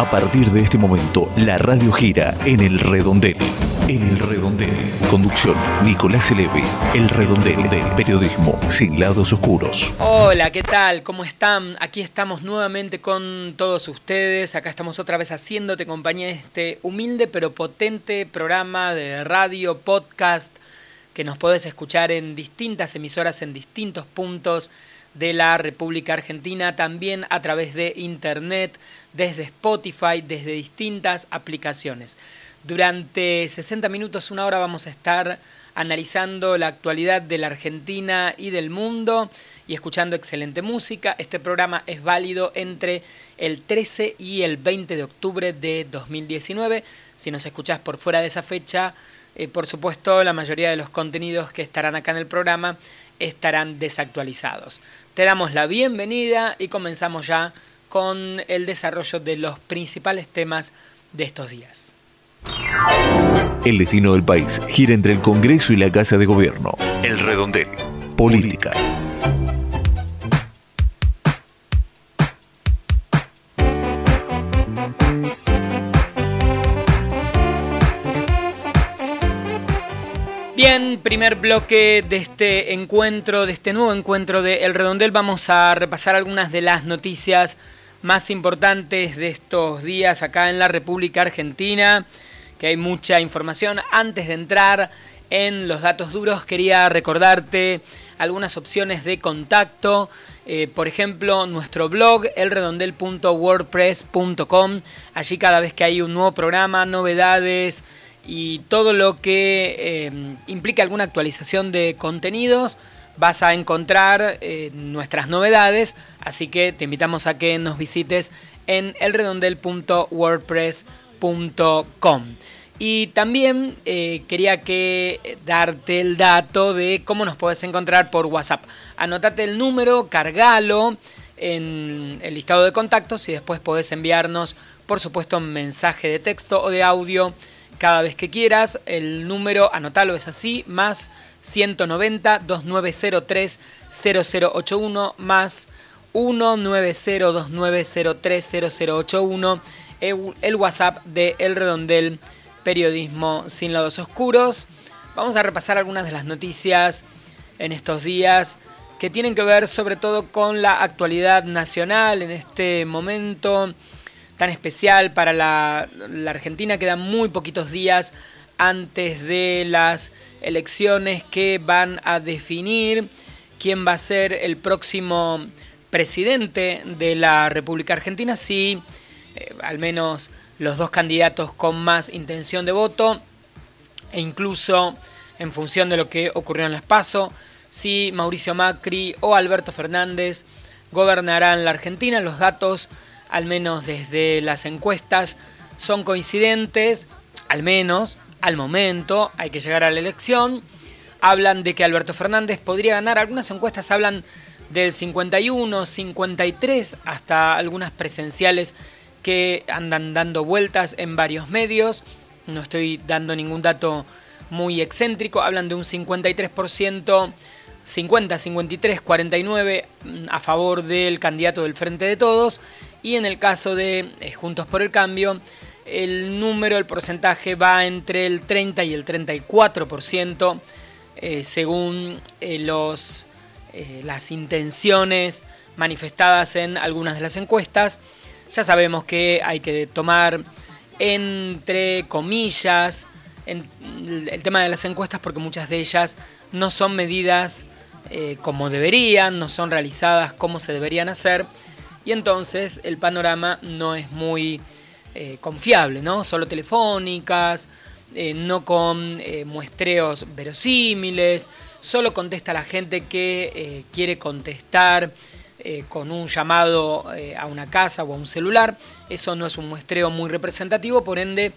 A partir de este momento, la radio gira en el redondel. En el redondel. Conducción, Nicolás Eleve. El redondel del periodismo sin lados oscuros. Hola, ¿qué tal? ¿Cómo están? Aquí estamos nuevamente con todos ustedes. Acá estamos otra vez haciéndote compañía en este humilde pero potente programa de radio, podcast, que nos podés escuchar en distintas emisoras en distintos puntos de la República Argentina, también a través de Internet, desde Spotify, desde distintas aplicaciones. Durante 60 minutos, una hora, vamos a estar analizando la actualidad de la Argentina y del mundo y escuchando excelente música. Este programa es válido entre el 13 y el 20 de octubre de 2019. Si nos escuchás por fuera de esa fecha, eh, por supuesto, la mayoría de los contenidos que estarán acá en el programa estarán desactualizados. Te damos la bienvenida y comenzamos ya con el desarrollo de los principales temas de estos días. El destino del país gira entre el Congreso y la Casa de Gobierno. El redondel. Política. Bien, primer bloque de este encuentro, de este nuevo encuentro de El Redondel, vamos a repasar algunas de las noticias más importantes de estos días acá en la República Argentina, que hay mucha información. Antes de entrar en los datos duros, quería recordarte algunas opciones de contacto. Eh, por ejemplo, nuestro blog, elredondel.wordpress.com. Allí cada vez que hay un nuevo programa, novedades, y todo lo que eh, implica alguna actualización de contenidos vas a encontrar eh, nuestras novedades, así que te invitamos a que nos visites en elredondel.wordpress.com. Y también eh, quería que darte el dato de cómo nos puedes encontrar por WhatsApp. Anotate el número, cargalo en el listado de contactos y después podés enviarnos, por supuesto, un mensaje de texto o de audio cada vez que quieras. El número, anotalo, es así, más 190-2903-0081 más 190-2903-0081, el WhatsApp de El Redondel Periodismo Sin Lados Oscuros. Vamos a repasar algunas de las noticias en estos días que tienen que ver sobre todo con la actualidad nacional en este momento tan especial para la, Argentina. Quedan muy poquitos días antes de las elecciones que van a definir quién va a ser el próximo presidente de la República Argentina, si eh, al menos los dos candidatos con más intención de voto, e incluso en función de lo que ocurrió en las PASO, si Mauricio Macri o Alberto Fernández gobernarán la Argentina. Los datos al menos desde las encuestas, son coincidentes, al menos al momento, hay que llegar a la elección. Hablan de que Alberto Fernández podría ganar, algunas encuestas hablan del 51, 53, hasta algunas presenciales que andan dando vueltas en varios medios. No estoy dando ningún dato muy excéntrico, hablan de un 53%, 50, 53, 49 a favor del candidato del Frente de Todos y en el caso de eh, Juntos por el Cambio, el número, el porcentaje va entre el 30 y el 34%, eh, según eh, los, las intenciones manifestadas en algunas de las encuestas. Ya sabemos que hay que tomar entre comillas el tema de las encuestas porque muchas de ellas no son medidas como deberían, no son realizadas como se deberían hacer y entonces el panorama no es muy eh, confiable, ¿no? Solo telefónicas, eh, no con eh, muestreos verosímiles, solo contesta la gente que quiere contestar con un llamado a una casa o a un celular. Eso no es un muestreo muy representativo, por ende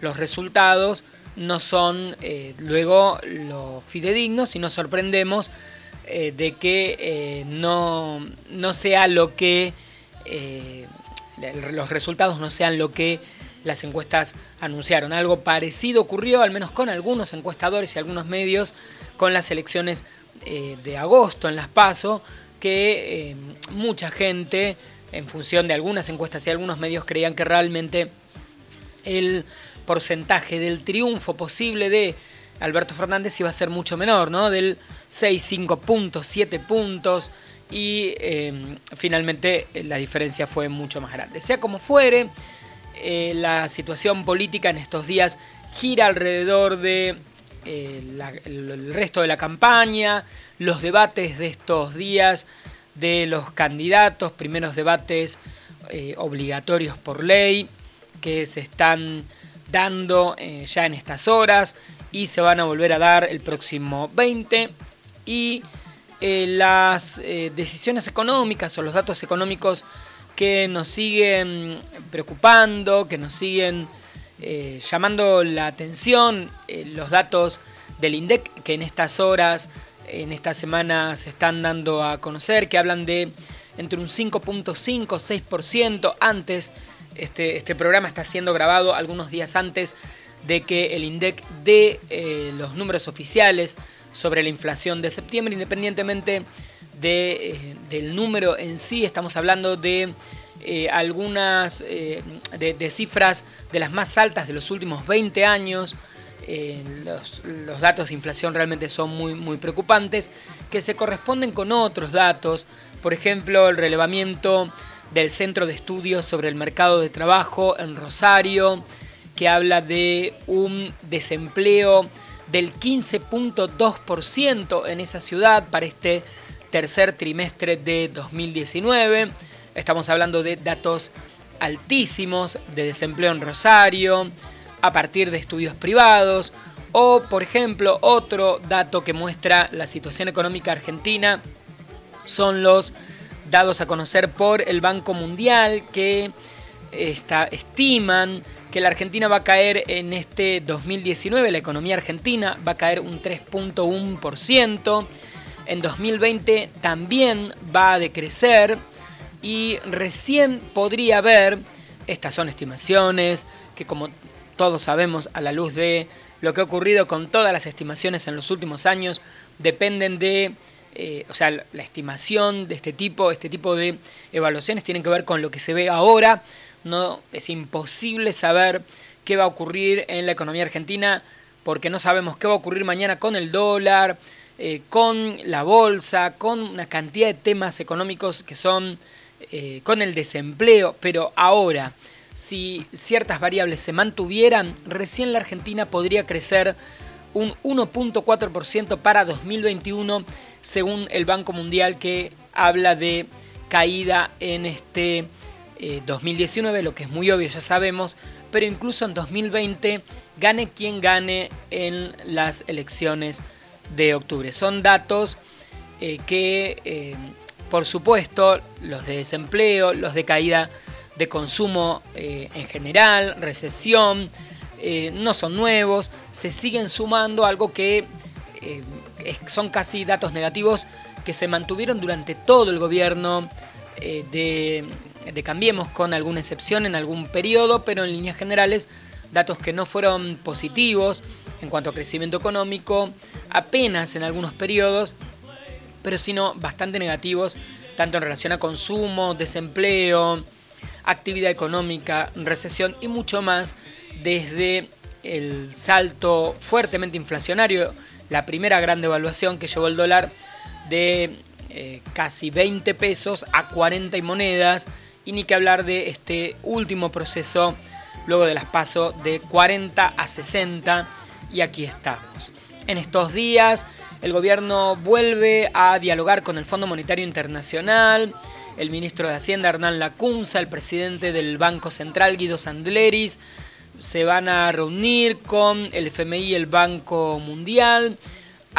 los resultados no son luego los fidedignos y nos sorprendemos de que no, no sea lo que los resultados no sean lo que las encuestas anunciaron. Algo parecido ocurrió, al menos con algunos encuestadores y algunos medios, con las elecciones eh, de agosto en Las Paso, que eh, mucha gente en función de algunas encuestas y algunos medios creían que realmente el porcentaje del triunfo posible de Alberto Fernández iba a ser mucho menor, ¿no? Del 6, 5 puntos, 7 puntos y em, finalmente eh, la diferencia fue mucho más grande. Sea como fuere, eh, la situación política en estos días gira alrededor de eh, resto de la campaña, los debates de estos días de los candidatos, primeros debates obligatorios por ley que se están dando ya en estas horas y se van a volver a dar el próximo 20 y eh, las eh, decisiones económicas o los datos económicos que nos siguen preocupando, que nos siguen eh, llamando la atención, los datos del INDEC que en estas horas, en esta semana se están dando a conocer, que hablan de entre un 5.5, 6% antes, este, este programa está siendo grabado algunos días antes de que el INDEC dé los números oficiales sobre la inflación de septiembre, independientemente de, eh, del número en sí, estamos hablando de eh, algunas eh, de, cifras de las más altas de los últimos 20 años. Los, los, datos de inflación realmente son muy, muy preocupantes, que se corresponden con otros datos, por ejemplo, el relevamiento del Centro de Estudios sobre el Mercado de Trabajo en Rosario, que habla de un desempleo del 15.2% en esa ciudad para este tercer trimestre de 2019. Estamos hablando de datos altísimos de desempleo en Rosario, a partir de estudios privados, o por ejemplo otro dato que muestra la situación económica argentina son los dados a conocer por el Banco Mundial que estiman que la Argentina va a caer en este 2019, la economía argentina va a caer un 3.1%, en 2020 también va a decrecer y recién podría haber, estas son estimaciones, que como todos sabemos a la luz de lo que ha ocurrido con todas las estimaciones en los últimos años, dependen de, eh, o sea, la estimación de este tipo, este tipo de evaluaciones tienen que ver con lo que se ve ahora, no es imposible saber qué va a ocurrir en la economía argentina porque no sabemos qué va a ocurrir mañana con el dólar, eh, con la bolsa, con una cantidad de temas económicos que son eh, con el desempleo, pero ahora, si ciertas variables se mantuvieran, recién la Argentina podría crecer un 1.4% para 2021, según el Banco Mundial que habla de caída en este 2019, eh, lo que es muy obvio, ya sabemos, pero incluso en 2020, gane quien gane en las elecciones de octubre. Son datos eh, que, eh, por supuesto, los de desempleo, los de caída de consumo en general, recesión, no son nuevos, se siguen sumando algo que son casi datos negativos que se mantuvieron durante todo el gobierno de de Cambiemos, con alguna excepción en algún periodo, pero en líneas generales datos que no fueron positivos en cuanto a crecimiento económico, apenas en algunos periodos, pero sino bastante negativos, tanto en relación a consumo, desempleo, actividad económica, recesión y mucho más desde el salto fuertemente inflacionario, la primera gran devaluación que llevó el dólar de eh, casi 20 pesos a 40 y monedas, y ni que hablar de este último proceso luego de las pasos de 40 a 60 y aquí estamos. En estos días el gobierno vuelve a dialogar con el Fondo Monetario Internacional, el ministro de Hacienda Hernán Lacunza, el presidente del Banco Central Guido Sandleris, se van a reunir con el FMI y el Banco Mundial.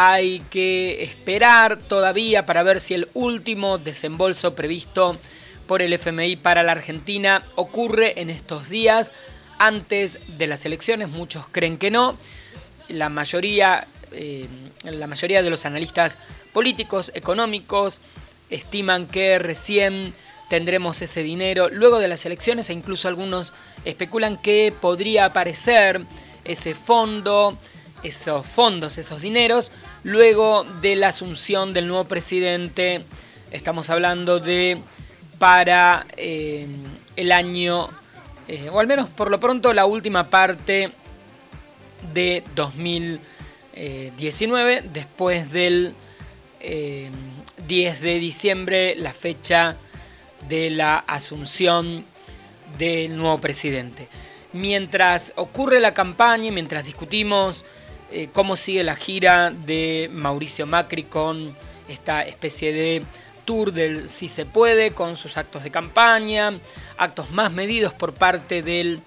Hay que esperar todavía para ver si el último desembolso previsto por el FMI para la Argentina ocurre en estos días antes de las elecciones. Muchos creen que no. La mayoría, eh, la mayoría de los analistas políticos, económicos, estiman que recién tendremos ese dinero luego de las elecciones e incluso algunos especulan que podría aparecer ese fondo, esos fondos, esos dineros, luego de la asunción del nuevo presidente. Estamos hablando de para el año, o al menos por lo pronto la última parte de 2019, después del 10 de diciembre, la fecha de la asunción del nuevo presidente. Mientras ocurre la campaña, mientras discutimos eh, cómo sigue la gira de Mauricio Macri con esta especie de tour del si se puede, con sus actos de campaña, actos más medidos por parte del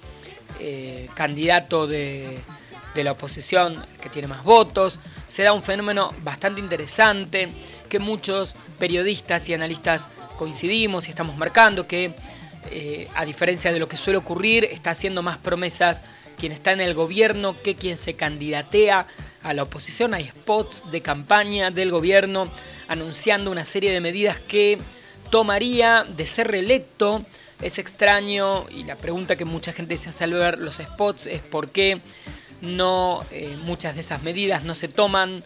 eh, candidato de, la oposición que tiene más votos, se da un fenómeno bastante interesante que muchos periodistas y analistas coincidimos y estamos marcando que eh, a diferencia de lo que suele ocurrir, está haciendo más promesas quien está en el gobierno que quien se candidatea a la oposición. Hay spots de campaña del gobierno anunciando una serie de medidas que tomaría de ser reelecto. Es extraño y la pregunta que mucha gente se hace al ver los spots es por qué no eh, muchas de esas medidas no se toman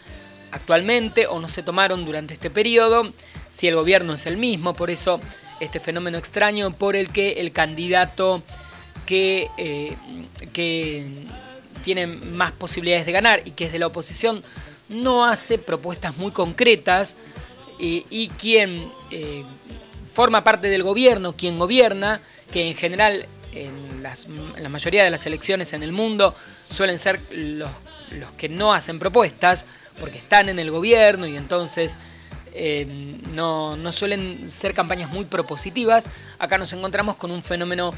actualmente o no se tomaron durante este periodo, si el gobierno es el mismo, por eso este fenómeno extraño por el que el candidato que, eh, que tiene más posibilidades de ganar y que es de la oposición no hace propuestas muy concretas y quien eh, forma parte del gobierno, quien gobierna, que en general en, la mayoría de las elecciones en el mundo suelen ser los, los que no hacen propuestas, porque están en el gobierno y entonces eh, no, suelen ser campañas muy propositivas, acá nos encontramos con un fenómeno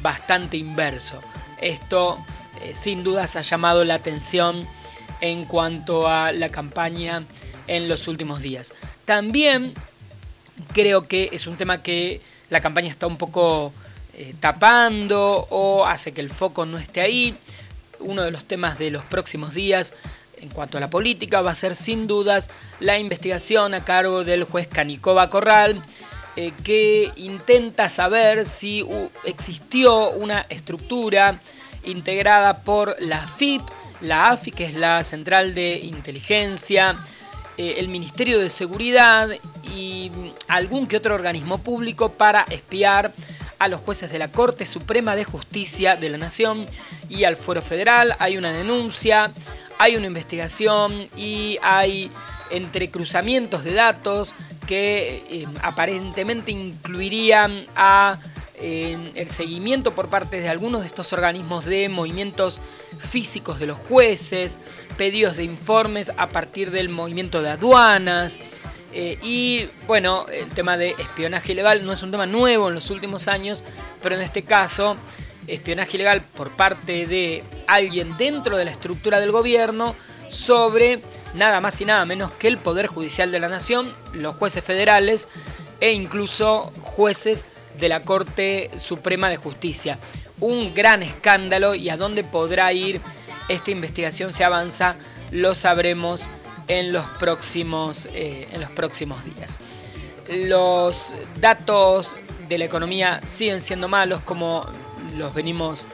bastante inverso. Esto eh, sin dudas ha llamado la atención en cuanto a la campaña en los últimos días. También creo que es un tema que la campaña está un poco eh, tapando o hace que el foco no esté ahí. Uno de los temas de los próximos días en cuanto a la política, va a ser sin dudas la investigación a cargo del juez Canicova Corral, eh, que intenta saber si existió una estructura integrada por la FIP, la AFI, que es la Central de Inteligencia, eh, el Ministerio de Seguridad y algún que otro organismo público para espiar a los jueces de la Corte Suprema de Justicia de la Nación y al Fuero Federal. Hay una denuncia, hay una investigación y hay entrecruzamientos de datos que eh, aparentemente incluirían a el seguimiento por parte de algunos de estos organismos de movimientos físicos de los jueces, pedidos de informes a partir del movimiento de aduanas. Eh, y bueno, el tema de espionaje ilegal no es un tema nuevo en los últimos años, pero en este caso espionaje ilegal por parte de alguien dentro de la estructura del gobierno sobre nada más y nada menos que el Poder Judicial de la Nación, los jueces federales e incluso jueces de la Corte Suprema de Justicia. Un gran escándalo y a dónde podrá ir esta investigación si avanza lo sabremos en los próximos, eh, en los próximos días. Los datos de la economía siguen siendo malos como los venimos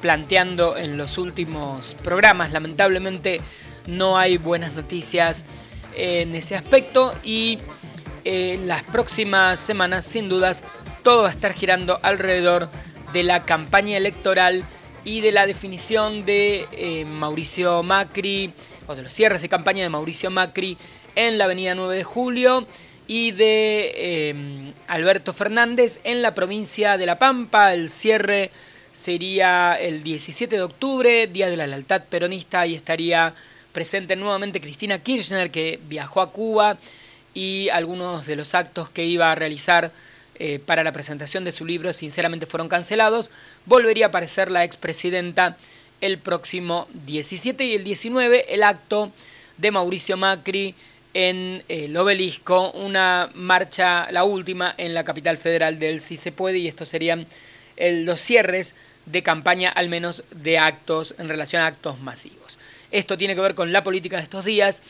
planteando en los últimos programas. Lamentablemente no hay buenas noticias en ese aspecto y en las próximas semanas sin dudas todo va a estar girando alrededor de la campaña electoral y de la definición de eh, Mauricio Macri o de los cierres de campaña de Mauricio Macri en la avenida 9 de Julio y de eh, Alberto Fernández en la provincia de La Pampa, el cierre sería el 17 de octubre, Día de la Lealtad Peronista, y estaría presente nuevamente Cristina Kirchner, que viajó a Cuba, y algunos de los actos que iba a realizar eh, para la presentación de su libro sinceramente fueron cancelados. Volvería a aparecer la expresidenta el próximo 17 y el 19, el acto de Mauricio Macri en eh, el obelisco, una marcha, la última, en la capital federal del Si Se Puede, y estos serían los cierres de campaña, al menos de actos en relación a actos masivos. Esto tiene que ver con la política de estos días.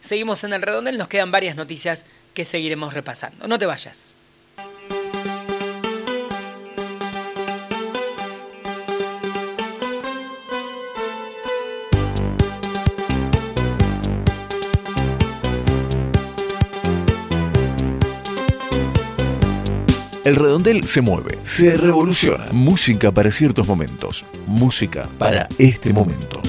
Seguimos en el redondel, nos quedan varias noticias que seguiremos repasando. No te vayas. El redondel se mueve, se revoluciona. Música para ciertos momentos. Música para este momento.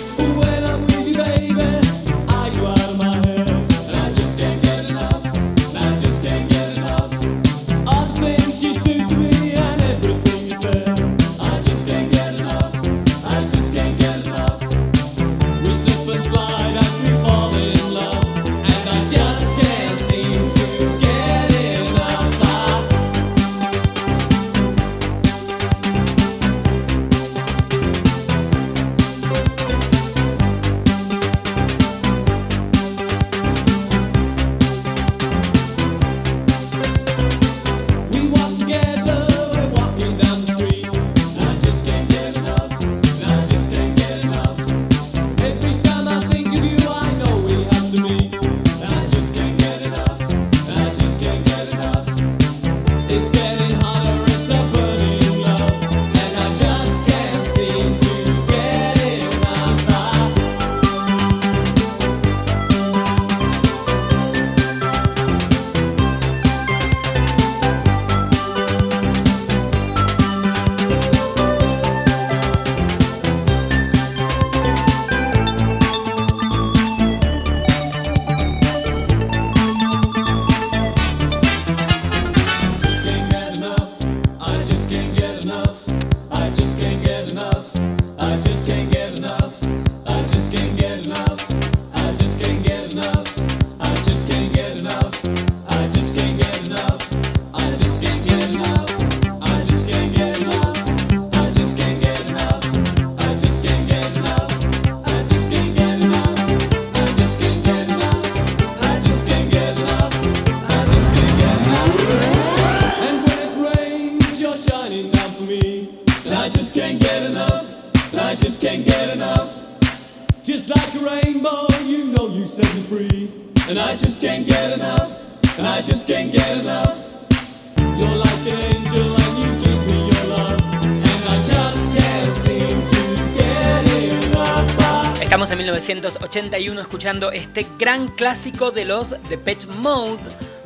Estamos en 1981 escuchando este gran clásico de los Depeche Mode.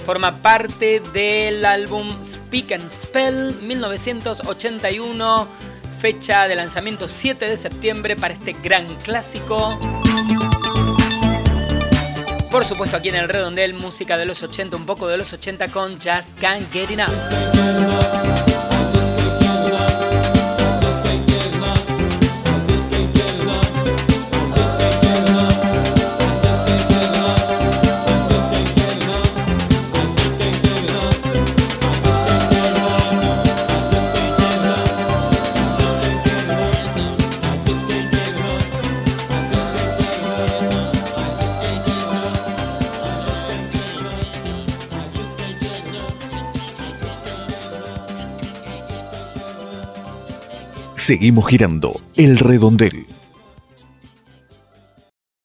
Forma parte del álbum Speak and Spell 1981, fecha de lanzamiento 7 de septiembre para este gran clásico. Por supuesto aquí en el redondel, música de los 80, un poco de los 80 con Just Can't Get Enough. Seguimos girando el redondel.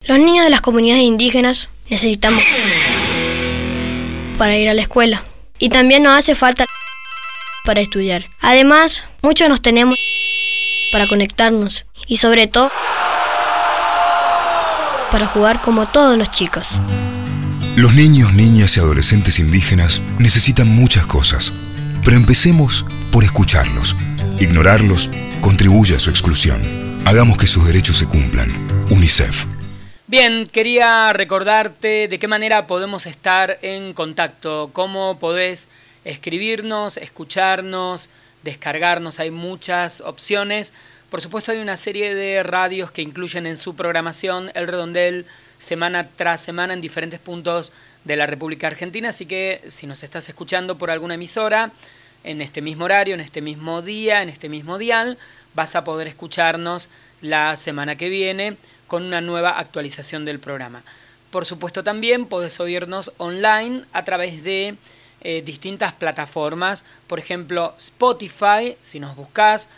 Los niños de las comunidades indígenas necesitamos para ir a la escuela. Y también nos hace falta para estudiar. Además, muchos nos tenemos para conectarnos y sobre todo para jugar como todos los chicos. Los niños, niñas y adolescentes indígenas necesitan muchas cosas, pero empecemos por escucharlos. Ignorarlos contribuye a su exclusión. Hagamos que sus derechos se cumplan. UNICEF. Bien, quería recordarte de qué manera podemos estar en contacto, cómo podés escribirnos, escucharnos, descargarnos, hay muchas opciones. Por supuesto hay una serie de radios que incluyen en su programación el redondel semana tras semana en diferentes puntos de la República Argentina, así que si nos estás escuchando por alguna emisora, en este mismo horario, en este mismo día, en este mismo dial, vas a poder escucharnos la semana que viene con una nueva actualización del programa. Por supuesto también podés oírnos online a través de eh, distintas plataformas, por ejemplo Spotify, si nos buscas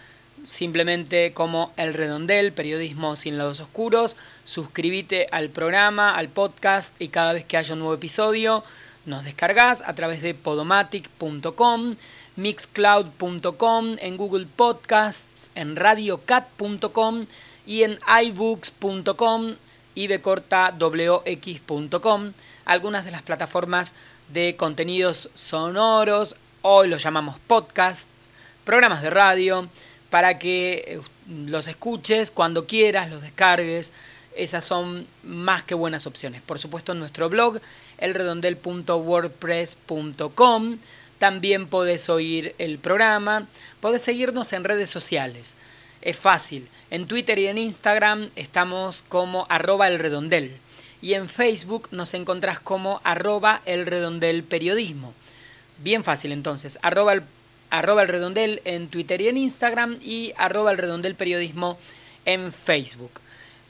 simplemente como El Redondel, Periodismo sin lados oscuros, suscríbete al programa, al podcast y cada vez que haya un nuevo episodio nos descargas a través de podomatic.com mixcloud.com, en Google Podcasts, en radiocat.com y en iBooks.com y wx.com, algunas de las plataformas de contenidos sonoros hoy los llamamos podcasts, programas de radio, para que eh, los escuches cuando quieras, los descargues. Esas son más que buenas opciones. Por supuesto, en nuestro blog, elredondel.wordpress.com, también podés oír el programa, podés seguirnos en redes sociales. Es fácil. En Twitter y en Instagram estamos como arroba elredondel. Y en Facebook nos encontrás como arroba elredondelperiodismo. Bien fácil entonces. Arroba el arroba el redondel en Twitter y en Instagram y arroba el redondel periodismo en Facebook.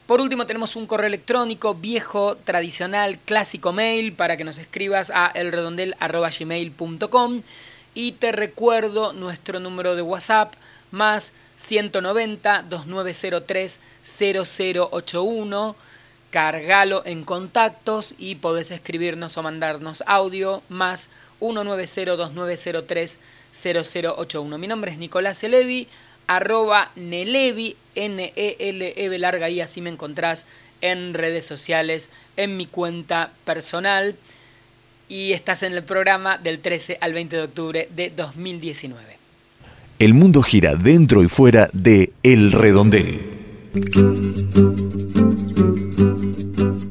Por último tenemos un correo electrónico viejo, tradicional, clásico mail para que nos escribas a elredondel.gmail.com y te recuerdo nuestro número de WhatsApp más 190 2903 0081 cargalo en contactos y podés escribirnos o mandarnos audio más 190 2903 0081. Mi nombre es Nicolás Elevi, arroba Nelevi, N-E-L-E larga y así me encontrás en redes sociales, en mi cuenta personal y estás en el programa del 13 al 20 de octubre de 2019. El mundo gira dentro y fuera de El Redondel.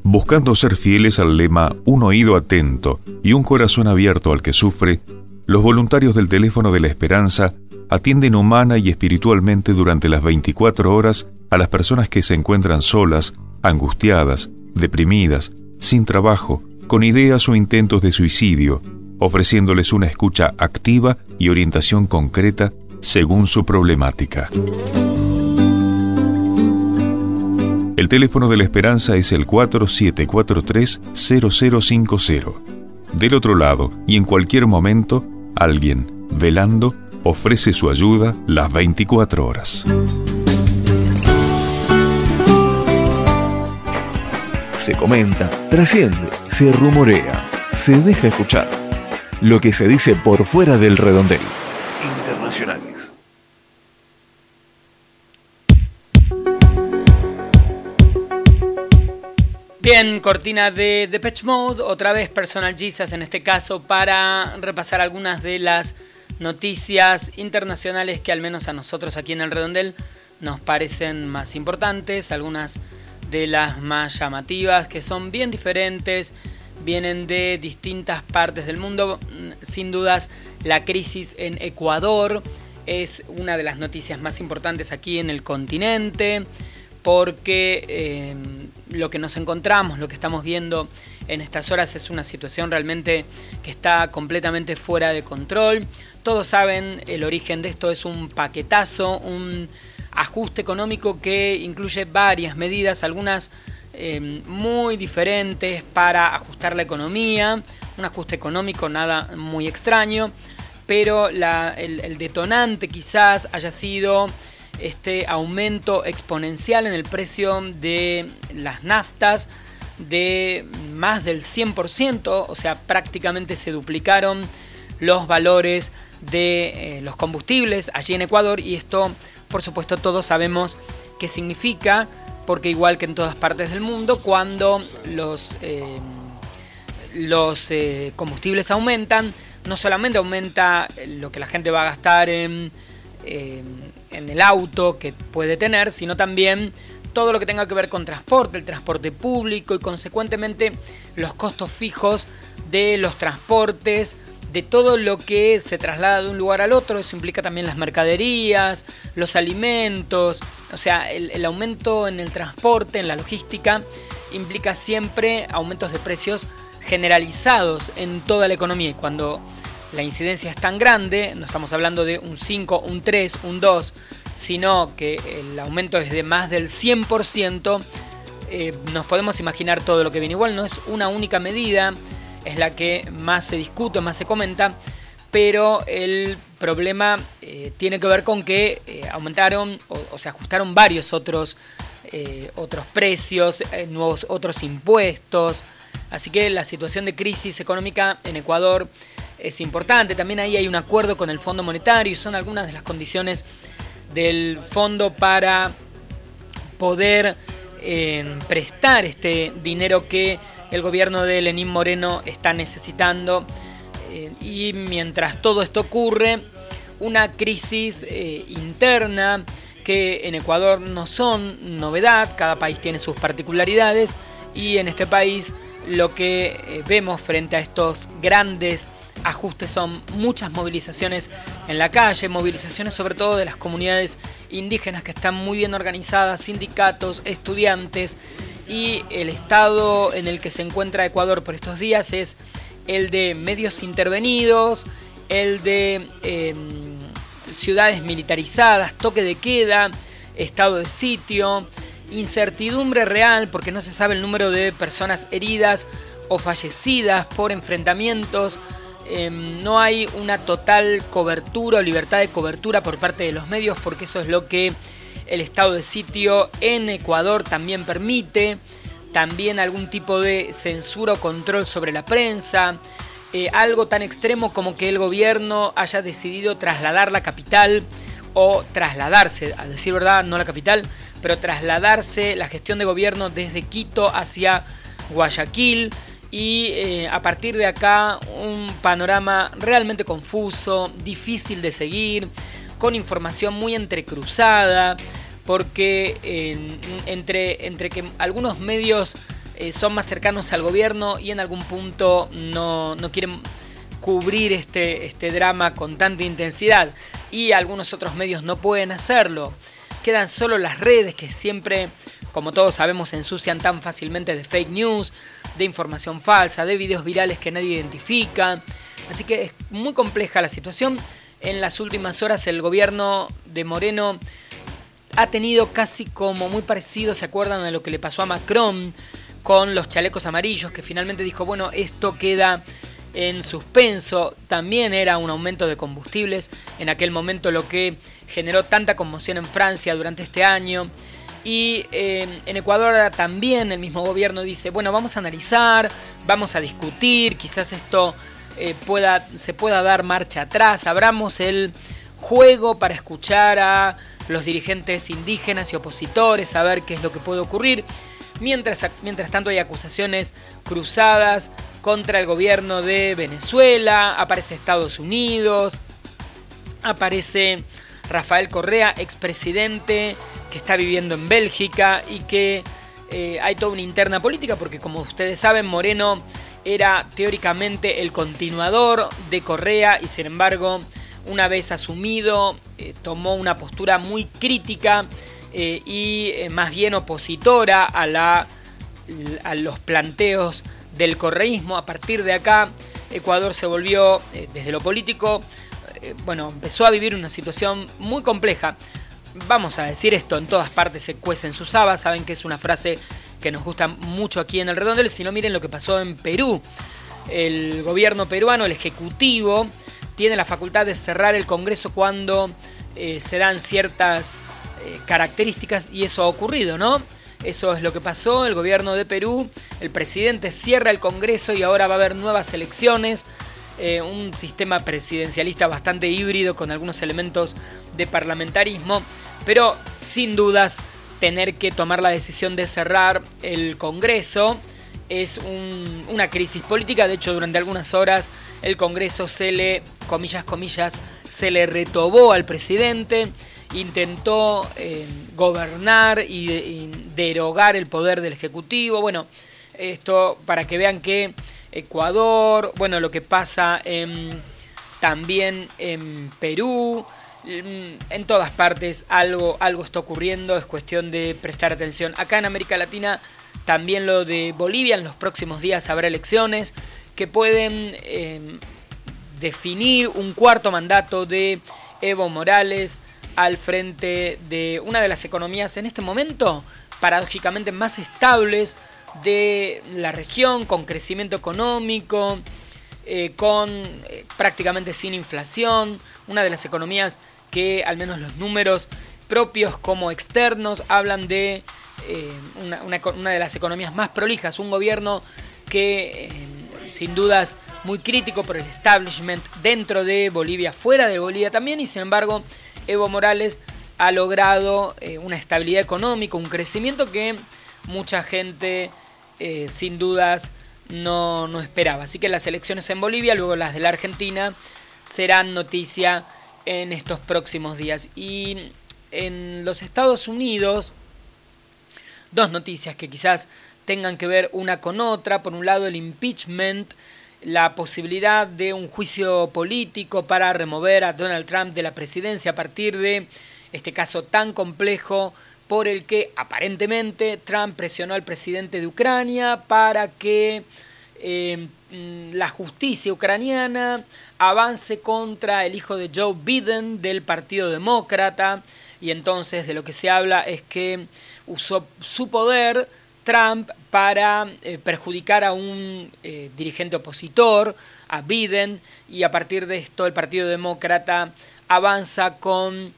Buscando ser fieles al lema Un oído atento y un corazón abierto al que sufre, los voluntarios del teléfono de la esperanza atienden humana y espiritualmente durante las 24 horas a las personas que se encuentran solas, angustiadas, deprimidas, sin trabajo, con ideas o intentos de suicidio, ofreciéndoles una escucha activa y orientación concreta según su problemática. El teléfono de la esperanza es el 4743-0050. Del otro lado, y en cualquier momento, alguien, velando, ofrece su ayuda las 24 horas. Se comenta, trasciende, se rumorea, se deja escuchar. Lo que se dice por fuera del redondel. Internacionales. Bien, cortina de Depeche Mode, otra vez Personal Jesus en este caso, para repasar algunas de las noticias internacionales que al menos a nosotros aquí en el Redondel nos parecen más importantes, algunas de las más llamativas, que son bien diferentes, vienen de distintas partes del mundo. Sin dudas, la crisis en Ecuador es una de las noticias más importantes aquí en el continente, porque... Eh, lo que nos encontramos, lo que estamos viendo en estas horas es una situación realmente que está completamente fuera de control. Todos saben, el origen de esto es un paquetazo, un ajuste económico que incluye varias medidas, algunas eh, muy diferentes para ajustar la economía, un ajuste económico nada muy extraño, pero el detonante quizás haya sido este aumento exponencial en el precio de las naftas de más del 100%, o sea, prácticamente se duplicaron los valores de eh, los combustibles allí en Ecuador. Y esto, por supuesto, todos sabemos qué significa, porque igual que en todas partes del mundo, cuando los, eh, los eh, combustibles aumentan, no solamente aumenta lo que la gente va a gastar en en el auto que puede tener, sino también todo lo que tenga que ver con transporte, el transporte público y consecuentemente los costos fijos de los transportes, de todo lo que se traslada de un lugar al otro, eso implica también las mercaderías, los alimentos, o sea, el, aumento en el transporte, en la logística, implica siempre aumentos de precios generalizados en toda la economía. Y cuando la incidencia es tan grande, no estamos hablando de un 5, un 3, un 2, sino que el aumento es de más del 100%, eh, nos podemos imaginar todo lo que viene. Igual no es una única medida, es la que más se discute, más se comenta, pero el problema eh, tiene que ver con que eh, aumentaron o, se ajustaron varios otros, otros precios, nuevos otros impuestos. Así que la situación de crisis económica en Ecuador es importante. También ahí hay un acuerdo con el Fondo Monetario y son algunas de las condiciones del fondo para poder eh, prestar este dinero que el gobierno de Lenín Moreno está necesitando. y mientras todo esto ocurre, una crisis interna que en Ecuador no son novedad, cada país tiene sus particularidades y en este país lo que vemos frente a estos grandes ajustes son muchas movilizaciones en la calle, movilizaciones sobre todo de las comunidades indígenas que están muy bien organizadas, sindicatos, estudiantes y el estado en el que se encuentra Ecuador por estos días es el de medios intervenidos, el de em, ciudades militarizadas, toque de queda, estado de sitio, incertidumbre real porque no se sabe el número de personas heridas o fallecidas por enfrentamientos Em, no hay una total cobertura o libertad de cobertura por parte de los medios porque eso es lo que el estado de sitio en Ecuador también permite. También algún tipo de censura o control sobre la prensa. Eh, algo tan extremo como que el gobierno haya decidido trasladar la capital o trasladarse, a decir verdad, no la capital, pero trasladarse la gestión de gobierno desde Quito hacia Guayaquil y eh, a partir de acá un panorama realmente confuso, difícil de seguir, con información muy entrecruzada, porque entre, entre que algunos medios eh, son más cercanos al gobierno y en algún punto no, no quieren cubrir este, este drama con tanta intensidad y algunos otros medios no pueden hacerlo. Quedan solo las redes que siempre como todos sabemos, se ensucian tan fácilmente de fake news, de información falsa, de videos virales que nadie identifica. Así que es muy compleja la situación. En las últimas horas el gobierno de Moreno ha tenido casi como muy parecido, ¿se acuerdan de lo que le pasó a Macron con los chalecos amarillos? Que finalmente dijo, bueno, esto queda en suspenso. También era un aumento de combustibles. En aquel momento lo que generó tanta conmoción en Francia durante este año. Y eh, en Ecuador también el mismo gobierno dice, bueno, vamos a analizar, vamos a discutir, quizás esto eh, pueda, se pueda dar marcha atrás, abramos el juego para escuchar a los dirigentes indígenas y opositores, a ver qué es lo que puede ocurrir. Mientras, mientras tanto hay acusaciones cruzadas contra el gobierno de Venezuela, aparece Estados Unidos, aparece Rafael Correa, expresidente que está viviendo en Bélgica y que eh, hay toda una interna política porque como ustedes saben Moreno era teóricamente el continuador de Correa y sin embargo una vez asumido eh, tomó una postura muy crítica eh, y más bien opositora a, la, a los planteos del correísmo. A partir de acá Ecuador se volvió desde lo político, bueno, empezó a vivir una situación muy compleja vamos a decir esto, en todas partes se cuecen sus habas, saben que es una frase que nos gusta mucho aquí en el Redondel, si no miren lo que pasó en Perú. El gobierno peruano, el Ejecutivo, tiene la facultad de cerrar el Congreso cuando eh, se dan ciertas eh, características y eso ha ocurrido, ¿no? Eso es lo que pasó, el gobierno de Perú, el presidente cierra el Congreso y ahora va a haber nuevas elecciones eh, un sistema presidencialista bastante híbrido con algunos elementos de parlamentarismo, pero sin dudas tener que tomar la decisión de cerrar el Congreso es una crisis política. De hecho, durante algunas horas el Congreso se le, comillas, comillas, se le retobó al presidente, intentó eh, gobernar y derogar el poder del Ejecutivo. Bueno, esto para que vean que Ecuador, bueno, lo que pasa también en Perú, en todas partes algo, algo está ocurriendo, es cuestión de prestar atención. Acá en América Latina también lo de Bolivia, en los próximos días habrá elecciones que pueden em, definir un cuarto mandato de Evo Morales al frente de una de las economías en este momento paradójicamente más estables de la región, con crecimiento económico, eh, con eh, prácticamente sin inflación, una de las economías que al menos los números propios como externos hablan de eh, una, de las economías más prolijas, un gobierno que sin dudas muy crítico por el establishment dentro de Bolivia, fuera de Bolivia también, y sin embargo Evo Morales ha logrado una estabilidad económica, un crecimiento que mucha gente eh, sin dudas no, no esperaba. Así que las elecciones en Bolivia, luego las de la Argentina, serán noticia en estos próximos días. Y en los Estados Unidos, dos noticias que quizás tengan que ver una con otra. Por un lado, el impeachment, la posibilidad de un juicio político para remover a Donald Trump de la presidencia a partir de este caso tan complejo por el que aparentemente Trump presionó al presidente de Ucrania para que eh, la justicia ucraniana avance contra el hijo de Joe Biden del Partido Demócrata. Y entonces de lo que se habla es que usó su poder Trump para eh, perjudicar a un eh, dirigente opositor, a Biden, y a partir de esto el Partido Demócrata avanza con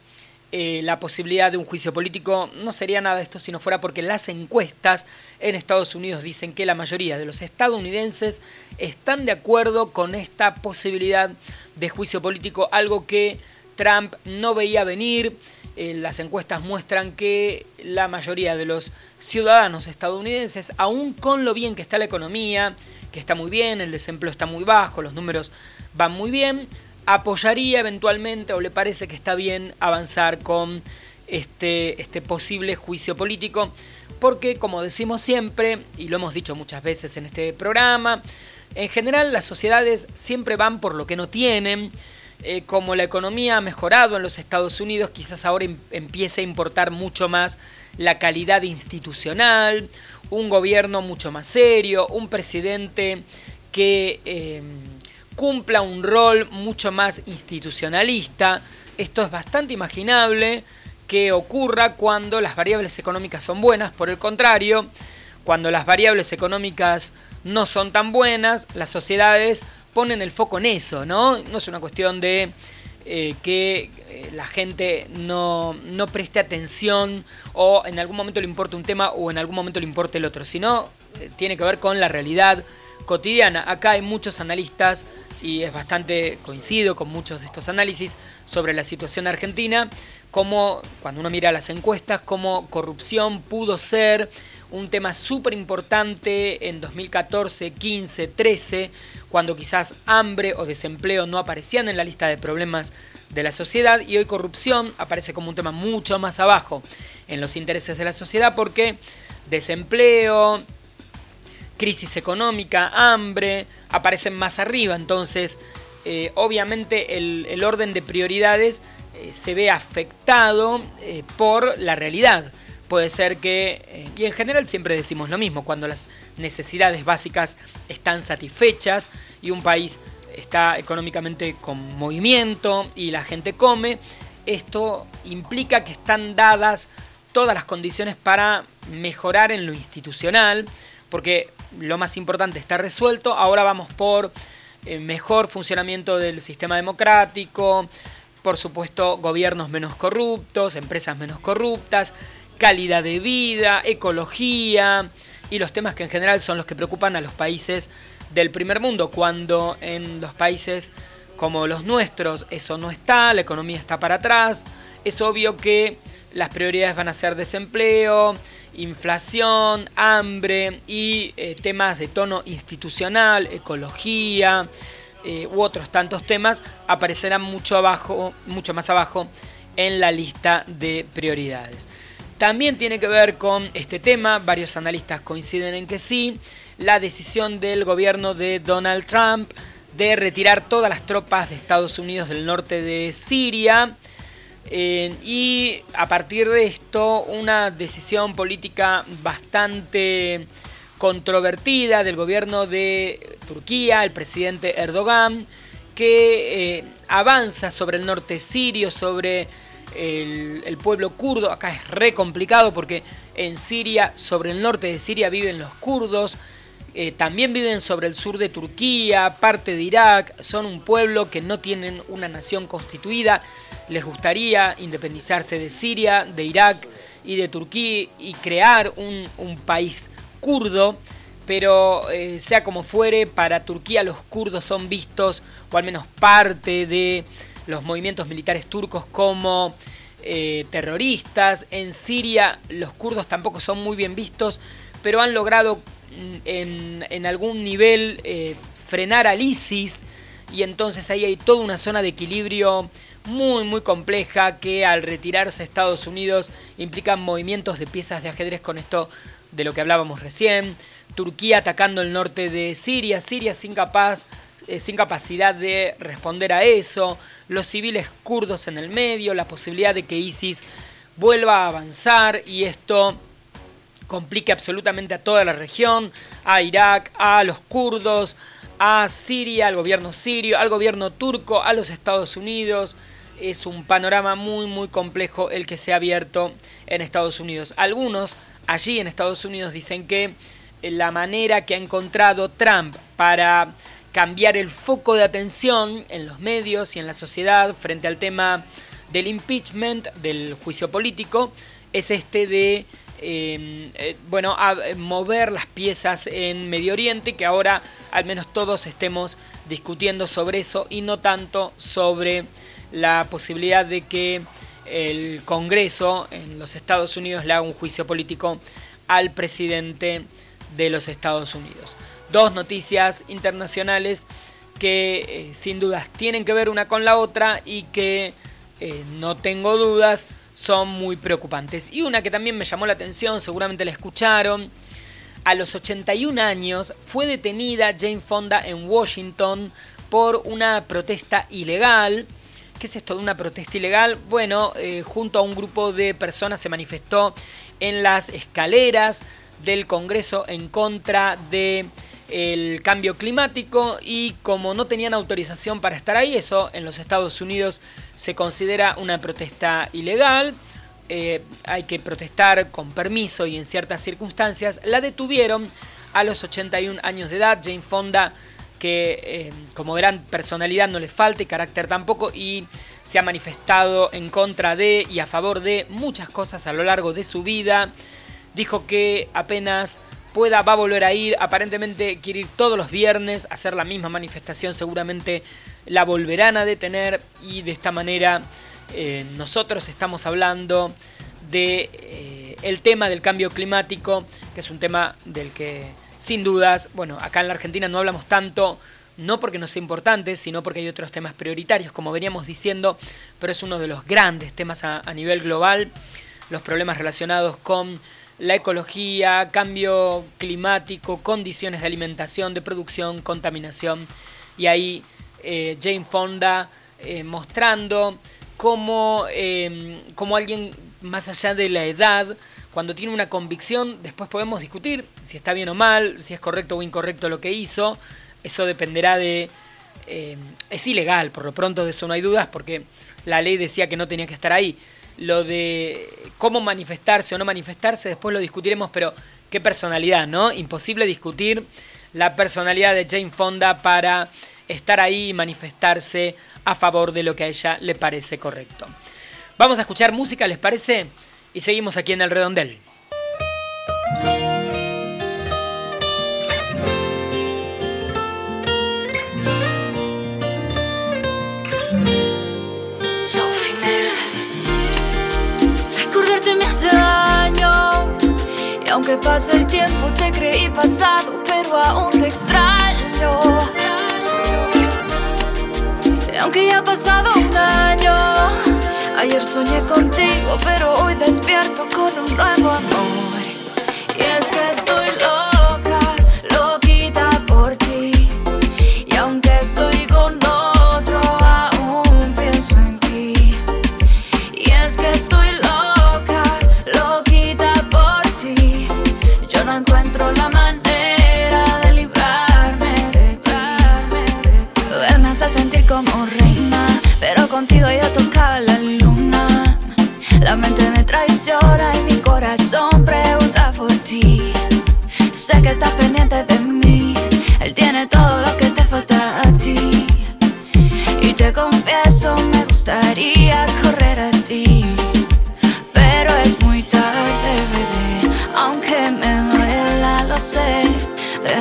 eh, la posibilidad de un juicio político. No sería nada esto si no fuera porque las encuestas en Estados Unidos dicen que la mayoría de los estadounidenses están de acuerdo con esta posibilidad de juicio político, algo que Trump no veía venir eh, las encuestas muestran que la mayoría de los ciudadanos estadounidenses, aún con lo bien que está la economía, que está muy bien, el desempleo está muy bajo, los números van muy bien, apoyaría eventualmente o le parece que está bien avanzar con este, este posible juicio político, porque como decimos siempre, y lo hemos dicho muchas veces en este programa, en general las sociedades siempre van por lo que no tienen, eh, como la economía ha mejorado en los Estados Unidos, quizás ahora em, empiece a importar mucho más la calidad institucional, un gobierno mucho más serio, un presidente que em, cumpla un rol mucho más institucionalista. Esto es bastante imaginable que ocurra cuando las variables económicas son buenas, por el contrario, cuando las variables económicas no son tan buenas, las sociedades ponen el foco en eso, ¿no? No es una cuestión de eh, que eh, la gente no, no, preste atención o en algún momento le importe un tema o en algún momento le importe el otro, sino eh, tiene que ver con la realidad cotidiana. Acá hay muchos analistas y es bastante coincido con muchos de estos análisis sobre la situación argentina, como cuando uno mira las encuestas, como corrupción pudo ser un tema súper importante en 2014, 15, 13, cuando quizás hambre o desempleo no aparecían en la lista de problemas de la sociedad y hoy corrupción aparece como un tema mucho más abajo en los intereses de la sociedad porque desempleo, crisis económica, hambre, aparecen más arriba. Entonces, eh, obviamente el, orden de prioridades eh, se ve afectado eh, por la realidad puede ser que, y en general siempre decimos lo mismo, cuando las necesidades básicas están satisfechas y un país está económicamente con movimiento y la gente come, esto implica que están dadas todas las condiciones para mejorar en lo institucional, porque lo más importante está resuelto, ahora vamos por eh, mejor funcionamiento del sistema democrático, por supuesto gobiernos menos corruptos, empresas menos corruptas, calidad de vida, ecología. Y los temas que en general son los que preocupan a los países del primer mundo, cuando en los países como los nuestros eso no está, la economía está para atrás, es obvio que las prioridades van a ser desempleo, inflación, hambre y eh, temas de tono institucional, ecología eh, u otros tantos temas aparecerán mucho abajo, mucho más abajo en la lista de prioridades. También tiene que ver con este tema, varios analistas coinciden en que sí, la decisión del gobierno de Donald Trump de retirar todas las tropas de Estados Unidos del norte de Siria. Eh, y a partir de esto, una decisión política bastante controvertida del gobierno de Turquía, el presidente Erdogan, que eh, avanza sobre el norte sirio, sobre el, pueblo kurdo. Acá es re complicado porque en Siria, sobre el norte de Siria viven los kurdos. Eh, también viven sobre el sur de Turquía, parte de Irak. Son un pueblo que no tienen una nación constituida. Les gustaría independizarse de Siria, de Irak y de Turquía y crear un, país kurdo. Pero eh, sea como fuere, para Turquía los kurdos son vistos, o al menos parte de los movimientos militares turcos como eh, terroristas. En Siria los kurdos tampoco son muy bien vistos, pero han logrado en, algún nivel eh, frenar al ISIS y entonces ahí hay toda una zona de equilibrio muy muy compleja que al retirarse Estados Unidos implica movimientos de piezas de ajedrez con esto de lo que hablábamos recién, Turquía atacando el norte de Siria, Siria sin capaz eh, sin capacidad de responder a eso, los civiles kurdos en el medio, la posibilidad de que ISIS vuelva a avanzar y esto complique absolutamente a toda la región, a Irak, a los kurdos, a Siria, al gobierno sirio, al gobierno turco, a los Estados Unidos. Es un panorama muy muy complejo el que se ha abierto en Estados Unidos. Algunos allí en Estados Unidos dicen que la manera que ha encontrado Trump para cambiar el foco de atención en los medios y en la sociedad frente al tema del impeachment, del juicio político, es este de em, eh, bueno, mover las piezas en Medio Oriente, que ahora al menos todos estemos discutiendo sobre eso y no tanto sobre la posibilidad de que el Congreso en los Estados Unidos le haga un juicio político al presidente de los Estados Unidos. Dos noticias internacionales que eh, sin dudas tienen que ver una con la otra y que eh, no tengo dudas son muy preocupantes. Y una que también me llamó la atención, seguramente la escucharon, a los 81 años fue detenida Jane Fonda en Washington por una protesta ilegal. ¿Qué es esto de una protesta ilegal? Bueno, eh, junto a un grupo de personas se manifestó en las escaleras del Congreso en contra de el cambio climático y como no tenían autorización para estar ahí, eso en los Estados Unidos se considera una protesta ilegal, eh, hay que protestar con permiso y en ciertas circunstancias, la detuvieron a los 81 años de edad, Jane Fonda, que eh, como gran personalidad no le falta y carácter tampoco, y se ha manifestado en contra de y a favor de muchas cosas a lo largo de su vida, dijo que apenas pueda, va a volver a ir. Aparentemente quiere ir todos los viernes a hacer la misma manifestación. Seguramente la volverán a detener y de esta manera eh, nosotros estamos hablando de eh, el tema del cambio climático, que es un tema del que sin dudas, bueno, acá en la Argentina no hablamos tanto, no porque no sea importante, sino porque hay otros temas prioritarios, como veníamos diciendo, pero es uno de los grandes temas a nivel global, los problemas relacionados con la ecología, cambio climático, condiciones de alimentación, de producción, contaminación. Y ahí eh, Jane Fonda eh, mostrando cómo, eh, cómo alguien más allá de la edad, cuando tiene una convicción, después podemos discutir si está bien o mal, si es correcto o incorrecto lo que hizo. Eso dependerá de... es ilegal, por lo pronto de eso no hay dudas, porque la ley decía que no tenía que estar ahí lo de cómo manifestarse o no manifestarse, después lo discutiremos, pero qué personalidad, ¿no? Imposible discutir la personalidad de Jane Fonda para estar ahí y manifestarse a favor de lo que a ella le parece correcto. Vamos a escuchar música, ¿les parece? Y seguimos aquí en el redondel. Aunque el tiempo te creí pasado, pero aún te extraño. Aunque ya ha pasado un año, ayer soñé contigo, pero hoy despierto con un nuevo amor. Y es que estoy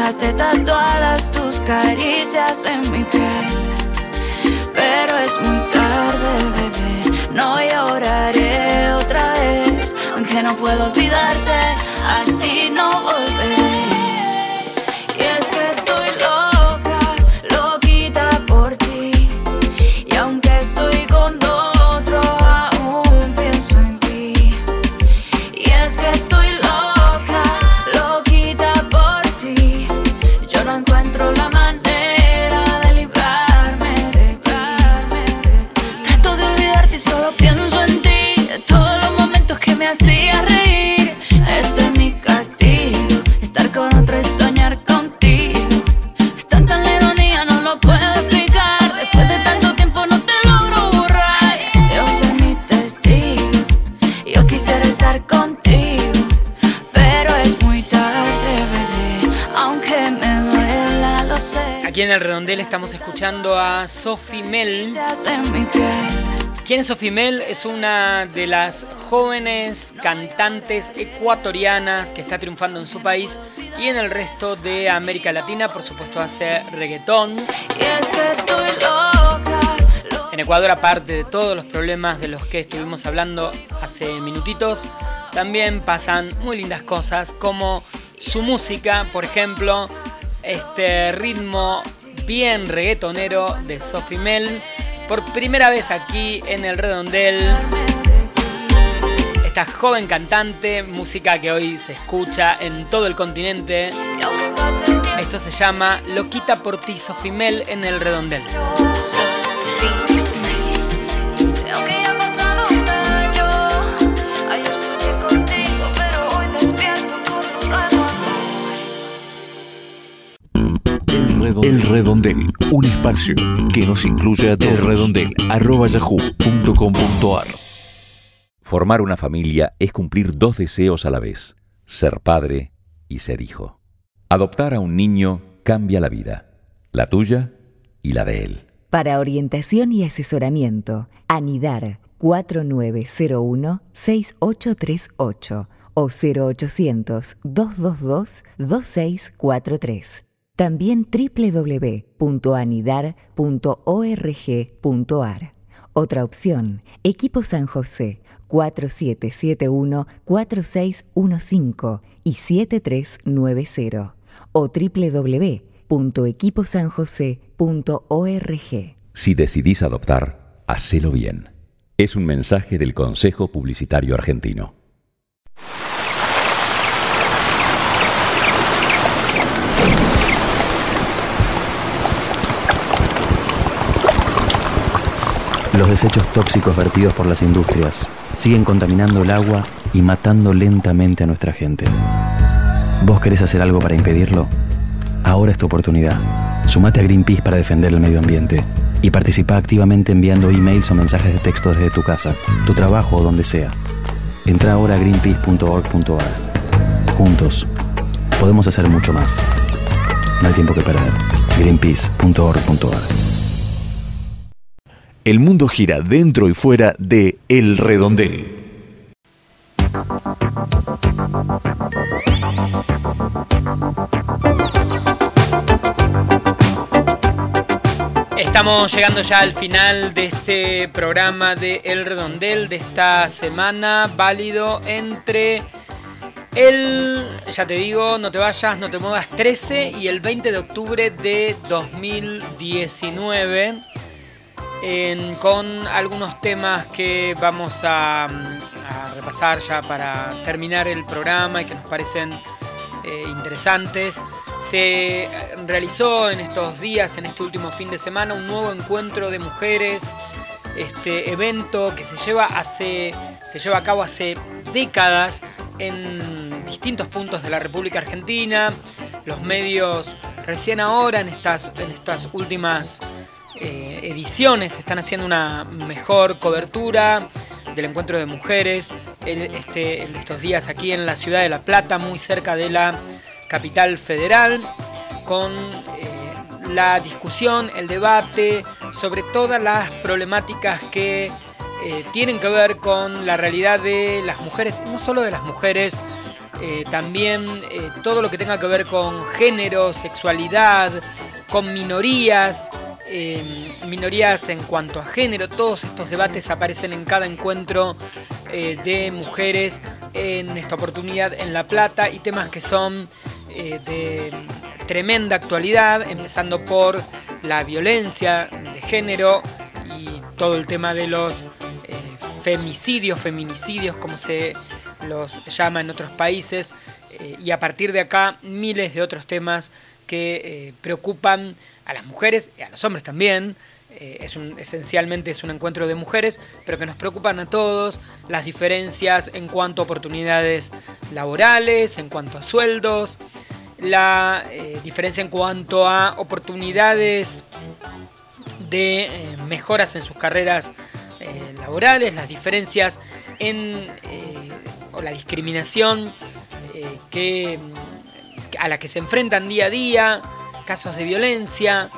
Dejaste tatuadas tus caricias en mi piel. Pero es muy bebé. No lloraré otra vez, aunque no puedo olvidarte, a ti no volveré. Aquí en el redondel estamos escuchando a Sophie Mel. ¿Quién es Sophie Mel? Es una de las jóvenes cantantes ecuatorianas que está triunfando en su país y en el resto de América Latina. Por supuesto hace reggaetón. En Ecuador, aparte de todos los problemas de los que estuvimos hablando hace minutitos, también pasan muy lindas cosas como su música, por ejemplo, este ritmo bien reggaetonero de Sophie Mel. Por primera vez aquí en el Redondel, esta joven cantante, música que hoy se escucha en todo el continente. Esto se llama Loquita por ti, Sophie Mel en el Redondel. Redondel. El Redondel, un espacio que nos incluye a todos. El Redondel, arroba yahoo.com.ar. Formar una familia es cumplir dos deseos a la vez, ser padre y ser hijo. Adoptar a un niño cambia la vida, la tuya y la de él. Para orientación y asesoramiento, anidar 4901-6838 o 0800-222-2643. También www.anidar.org.ar. Otra opción, Equipo San José 4771-4615 y 7390 o www.equiposanjose.org. Si decidís adoptar, hacelo bien. Es un mensaje del Consejo Publicitario Argentino. Los desechos tóxicos vertidos por las industrias siguen contaminando el agua y matando lentamente a nuestra gente. ¿Vos querés hacer algo para impedirlo? Ahora es tu oportunidad. Sumate a Greenpeace para defender el medio ambiente y participa activamente enviando emails o mensajes de texto desde tu casa, tu trabajo o donde sea. Entra ahora a greenpeace.org.ar. Juntos, podemos hacer mucho más. No hay tiempo que perder. greenpeace.org.ar. El mundo gira dentro y fuera de El Redondel. Estamos llegando ya al final de este programa de El Redondel de esta semana, válido entre el, ya te digo, no te vayas, no te muevas, 13 y el 20 de octubre de 2019, con algunos temas que vamos a, a repasar ya para terminar el programa y que nos parecen eh, interesantes. Se realizó en estos días, en este último fin de semana, un nuevo encuentro de mujeres. Este evento que se lleva, hace, se lleva a cabo hace décadas en distintos puntos de la República Argentina. Los medios recién ahora, en estas, en estas últimas eh, ediciones, están haciendo una mejor cobertura del encuentro de mujeres en este, estos días aquí en la ciudad de La Plata, muy cerca de la capital federal, con eh, la discusión, el debate sobre todas las problemáticas que eh, tienen que ver con la realidad de las mujeres, no solo de las mujeres, también todo lo que tenga que ver con género, sexualidad, con minorías, eh, minorías en cuanto a género, todos estos debates aparecen en cada encuentro eh, de mujeres en esta oportunidad en La Plata y temas que son eh, de tremenda actualidad, empezando por la violencia de género y todo el tema de los eh, femicidios, feminicidios, como se los llama en otros países, y a partir de acá miles de otros temas que eh, preocupan a las mujeres y a los hombres también. Eh, es esencialmente es un encuentro de mujeres, pero que nos preocupan a todos, las diferencias en cuanto a oportunidades laborales, en cuanto a sueldos, la eh, diferencia en cuanto a oportunidades de mejoras en sus carreras laborales, las diferencias en o la discriminación que, a la que se enfrentan día a día, casos de violencia,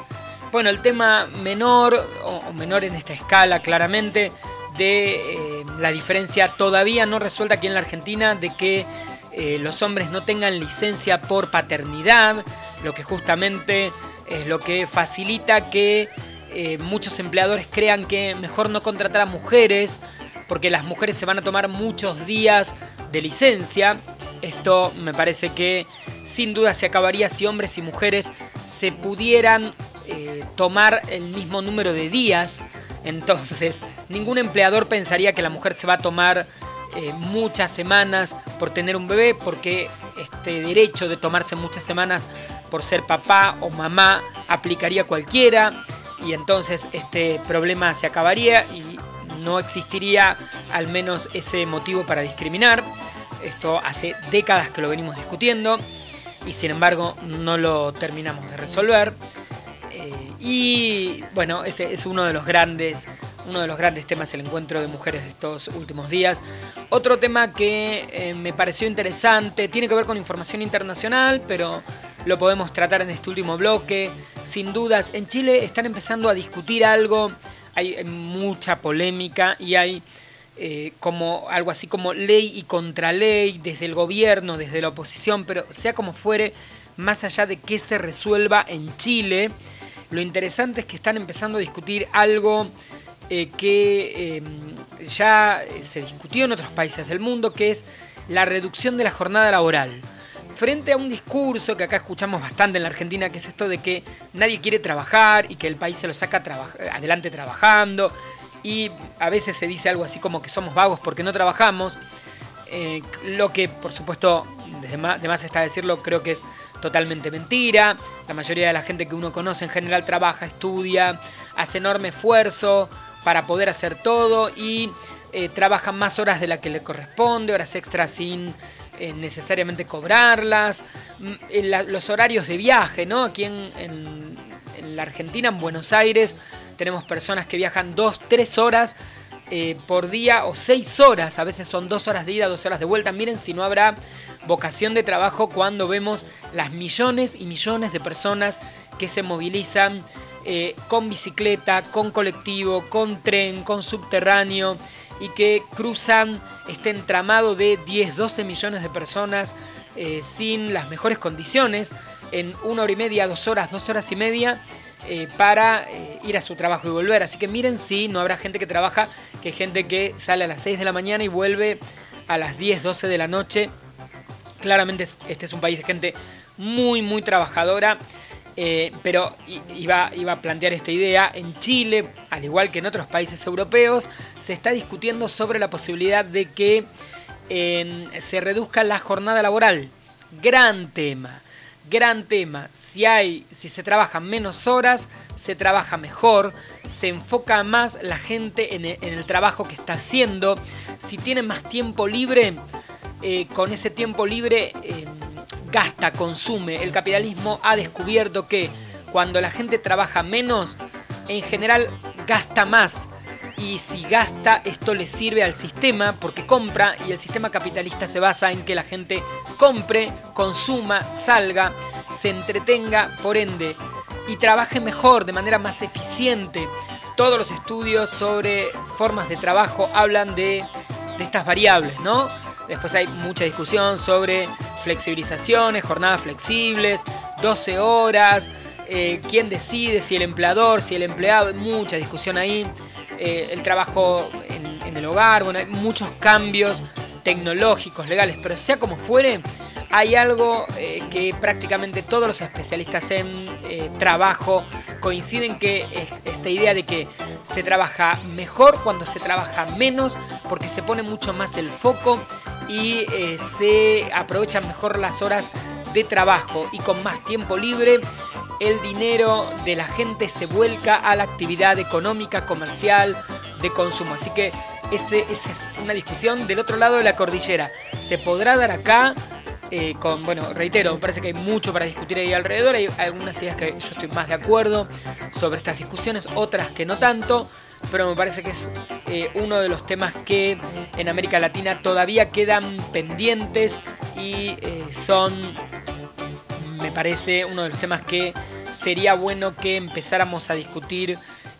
bueno, el tema menor, o menor en esta escala claramente, de eh, la diferencia todavía no resuelta aquí en la Argentina de que eh, los hombres no tengan licencia por paternidad, lo que justamente es lo que facilita que eh, muchos empleadores crean que mejor no contratar a mujeres, porque las mujeres se van a tomar muchos días de licencia. Esto me parece que sin duda se acabaría si hombres y mujeres se pudieran eh, tomar el mismo número de días. Entonces, ningún empleador pensaría que la mujer se va a tomar eh, muchas semanas por tener un bebé, porque este derecho de tomarse muchas semanas por ser papá o mamá aplicaría cualquiera. Y entonces este problema se acabaría y no existiría al menos ese motivo para discriminar. Esto hace décadas que lo venimos discutiendo y sin embargo no lo terminamos de resolver. Y bueno, ese es uno de los grandes, uno de los grandes temas, el encuentro de mujeres de estos últimos días. Otro tema que eh, me pareció interesante, tiene que ver con información internacional, pero lo podemos tratar en este último bloque. Sin dudas, en Chile están empezando a discutir algo, hay mucha polémica y hay eh, como algo así como ley y contraley desde el gobierno, desde la oposición, pero sea como fuere, más allá de que se resuelva en Chile, lo interesante es que están empezando a discutir algo eh, que eh, ya se discutió en otros países del mundo, que es la reducción de la jornada laboral. Frente a un discurso que acá escuchamos bastante en la Argentina, que es esto de que nadie quiere trabajar y que el país se lo saca adelante trabajando, y a veces se dice algo así como que somos vagos porque no trabajamos, eh, lo que por supuesto, de más está decirlo, creo que es totalmente mentira. La mayoría de la gente que uno conoce en general trabaja, estudia, hace enorme esfuerzo para poder hacer todo y eh, trabaja más horas de la que le corresponde, horas extras sin eh, necesariamente cobrarlas. Mm, los horarios de viaje, ¿no? Aquí en, la Argentina, en Buenos Aires, tenemos personas que viajan dos, tres horas eh, por día o seis horas, a veces son dos horas de ida, dos horas de vuelta. Miren si no habrá vocación de trabajo cuando vemos las millones y millones de personas que se movilizan eh, con bicicleta, con colectivo, con tren, con subterráneo y que cruzan este entramado de 10, 12 millones de personas eh, sin las mejores condiciones en una hora y media, dos horas, dos horas y media eh, para ir a su trabajo y volver. Así que miren si no habrá gente que trabaja, que gente que sale a las 6 de la mañana y vuelve a las 10, 12 de la noche Claramente este es un país de gente muy, muy trabajadora. Eh, pero iba, iba, a plantear esta idea, en Chile, al igual que en otros países europeos, se está discutiendo sobre la posibilidad de que se reduzca la jornada laboral. Gran tema, gran tema. Si, hay, si se trabaja menos horas, se trabaja mejor, se enfoca más la gente en el, en el trabajo que está haciendo. Si tiene más tiempo libre, eh, con ese tiempo libre eh, gasta, consume. El capitalismo ha descubierto que cuando la gente trabaja menos, en general gasta más. Y si gasta, esto le sirve al sistema porque compra y el sistema capitalista se basa en que la gente compre, consuma, salga, se entretenga, por ende, y trabaje mejor, de manera más eficiente. Todos los estudios sobre formas de trabajo hablan de, de estas variables, ¿no? Después hay mucha discusión sobre flexibilizaciones, jornadas flexibles, 12 horas, eh, quién decide, si el empleador, si el empleado, mucha discusión ahí, eh, el trabajo en, el hogar, bueno, hay muchos cambios tecnológicos, legales, pero sea como fuere, hay algo eh, que prácticamente todos los especialistas en trabajo coinciden que esta idea de que se trabaja mejor cuando se trabaja menos, porque se pone mucho más el foco y eh, se aprovechan mejor las horas de trabajo y con más tiempo libre el dinero de la gente se vuelca a la actividad económica, comercial, de consumo. Así que esa es una discusión del otro lado de la cordillera. ¿Se podrá dar acá? Eh, con, bueno, reitero, me parece que hay mucho para discutir ahí alrededor. Hay algunas ideas que yo estoy más de acuerdo sobre estas discusiones, otras que no tanto, pero me parece que es eh, uno de los temas que en América Latina todavía quedan pendientes y eh, son, parece, uno de los temas que sería bueno que empezáramos a discutir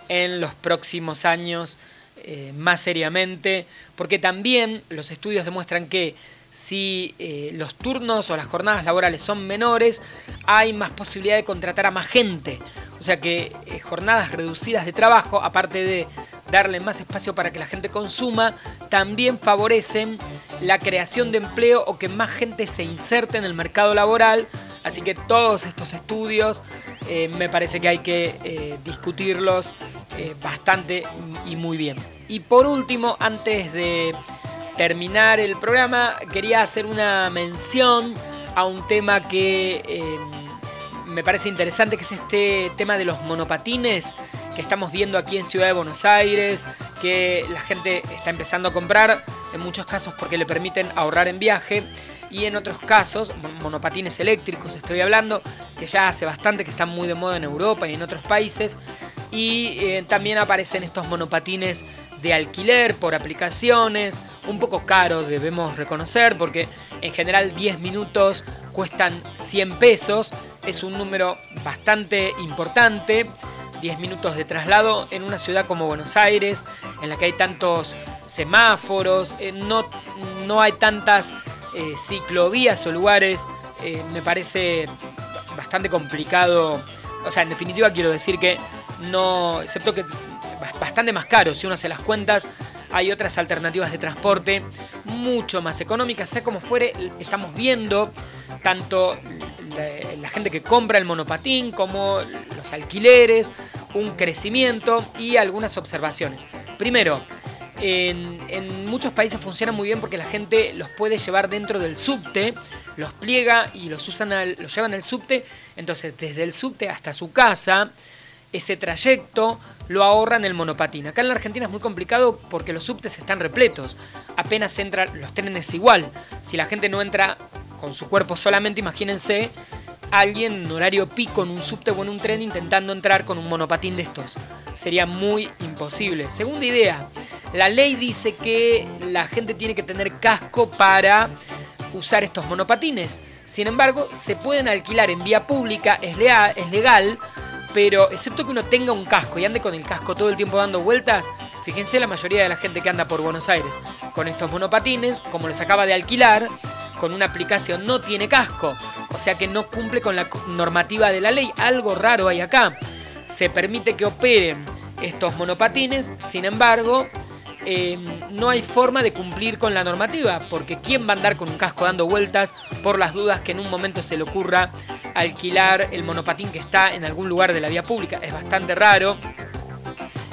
en los próximos años eh, más seriamente, porque también los estudios demuestran que si eh, los turnos o las jornadas laborales son menores, hay más posibilidad de contratar a más gente. O sea que eh, jornadas reducidas de trabajo, aparte de darle más espacio para que la gente consuma, también favorecen la creación de empleo o que más gente se inserte en el mercado laboral. Así que todos estos estudios me parece que hay que discutirlos bastante y muy bien. Y por último, antes de terminar el programa, quería hacer una mención a un tema que eh, me parece interesante, que es este tema de los monopatines que estamos viendo aquí en Ciudad de Buenos Aires, que la gente está empezando a comprar, en muchos casos porque le permiten ahorrar en viaje y en otros casos, monopatines eléctricos estoy hablando, que ya hace bastante que están muy de moda en Europa y en otros países, y eh, también aparecen estos monopatines de alquiler por aplicaciones, un poco caro debemos reconocer porque en general 10 minutos cuestan 100 pesos, es un número bastante importante, 10 minutos de traslado en una ciudad como Buenos Aires, en la que hay tantos semáforos, eh, no, no hay tantas eh, ciclovías o lugares, eh, me parece bastante complicado, o sea, en definitiva quiero decir que no, excepto que bastante más caro. Si uno hace las cuentas, hay otras alternativas de transporte mucho más económicas. Sea como fuere, estamos viendo tanto la, gente que compra el monopatín como los alquileres, un crecimiento y algunas observaciones. Primero, en, muchos países funciona muy bien porque la gente los puede llevar dentro del subte, los pliega y los, usan los llevan al subte. Entonces, desde el subte hasta su casa, ese trayecto lo ahorran el monopatín. Acá en la Argentina es muy complicado porque los subtes están repletos. Apenas entran los trenes igual. Si la gente no entra con su cuerpo solamente, imagínense alguien en horario pico en un subte o en un tren intentando entrar con un monopatín de estos. Sería muy imposible. Segunda idea, la ley dice que la gente tiene que tener casco para usar estos monopatines. Sin embargo, se pueden alquilar en vía pública, es, es legal, pero excepto que uno tenga un casco y ande con el casco todo el tiempo dando vueltas, fíjense la mayoría de la gente que anda por Buenos Aires con estos monopatines, como les acaba de alquilar, con una aplicación no tiene casco, o sea que no cumple con la normativa de la ley. Algo raro hay acá. Se permite que operen estos monopatines, sin embargo, Em, no hay forma de cumplir con la normativa, porque ¿quién va a andar con un casco dando vueltas por las dudas que en un momento se le ocurra alquilar el monopatín que está en algún lugar de la vía pública? Es bastante raro.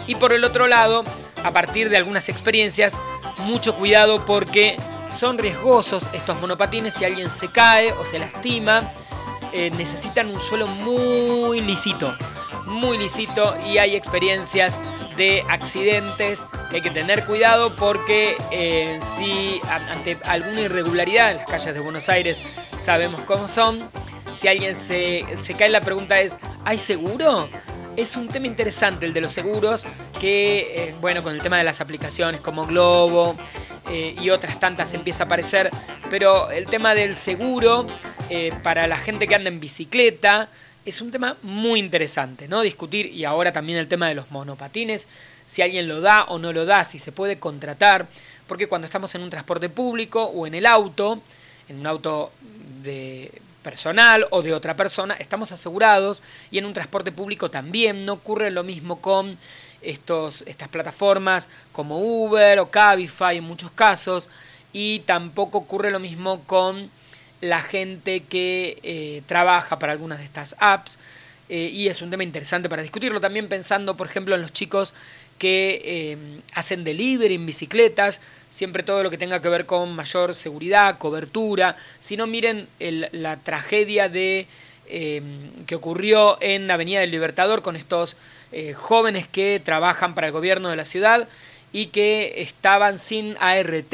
Y por el otro lado, a partir de algunas experiencias, mucho cuidado porque son riesgosos estos monopatines si alguien se cae o se lastima. Eh, necesitan un suelo muy lisito, muy lisito y hay experiencias de accidentes que hay que tener cuidado porque eh, si ante alguna irregularidad en las calles de Buenos Aires sabemos cómo son, si alguien se, cae la pregunta es, ¿hay seguro? Es un tema interesante el de los seguros que, eh, bueno, con el tema de las aplicaciones como Globo eh, y otras tantas empieza a aparecer, pero el tema del seguro para la gente que anda en bicicleta, es un tema muy interesante, ¿no? Discutir, y ahora también el tema de los monopatines, si alguien lo da o no lo da, si se puede contratar, porque cuando estamos en un transporte público o en el auto, en un auto de personal o de otra persona, estamos asegurados y en un transporte público también no ocurre lo mismo con estos, estas plataformas como Uber o Cabify en muchos casos y tampoco ocurre lo mismo con la gente que eh, trabaja para algunas de estas apps. Eh, y es un tema interesante para discutirlo. También pensando, por ejemplo, en los chicos que eh, hacen delivery en bicicletas, siempre todo lo que tenga que ver con mayor seguridad, cobertura. Si no, miren la tragedia de que ocurrió en la Avenida del Libertador con estos jóvenes que trabajan para el gobierno de la ciudad y que estaban sin ART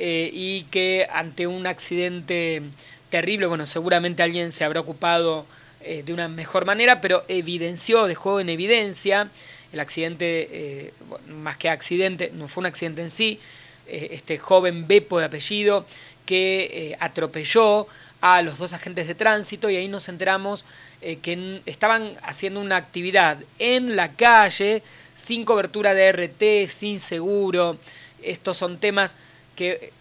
y que ante un accidente terrible, bueno, seguramente alguien se habrá ocupado eh, de una mejor manera, pero evidenció, dejó en evidencia el accidente, eh, más que accidente, no fue un accidente en sí, eh, este joven Bepo de apellido que atropelló a los dos agentes de tránsito y ahí nos enteramos que estaban haciendo una actividad en la calle sin cobertura de RT, sin seguro. Estos son temas que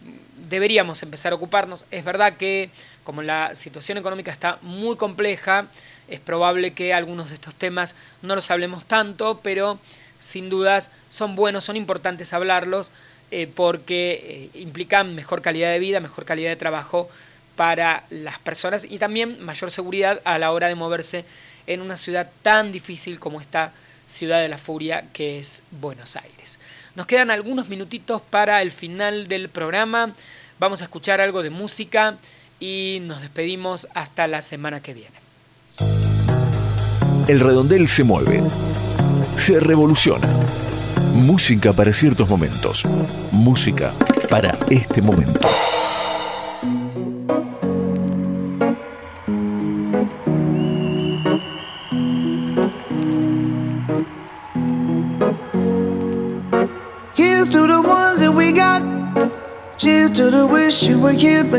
deberíamos empezar a ocuparnos. Es verdad que como la situación económica está muy compleja, es probable que algunos de estos temas no los hablemos tanto, pero sin dudas son buenos, son importantes hablarlos eh, porque eh, implican mejor calidad de vida, mejor calidad de trabajo para las personas y también mayor seguridad a la hora de moverse en una ciudad tan difícil como esta ciudad de la furia que es Buenos Aires. Nos quedan algunos minutitos para el final del programa. Vamos a escuchar algo de música y nos despedimos hasta la semana que viene. El redondel se mueve, se revoluciona. Música para ciertos momentos, música para este momento.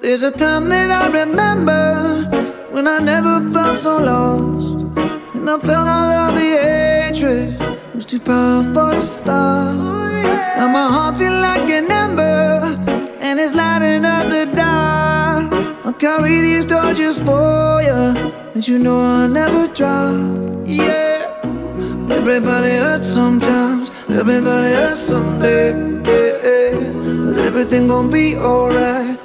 There's a time that I remember when I never felt so lost. And I felt all of the hatred was too powerful to stop. Now my heart feel like an ember and it's lighting up the dark. I'll carry these torches for you, and you know I'll never drop. Yeah, everybody hurts sometimes, everybody hurts someday. Yeah, yeah. But everything gon' be alright.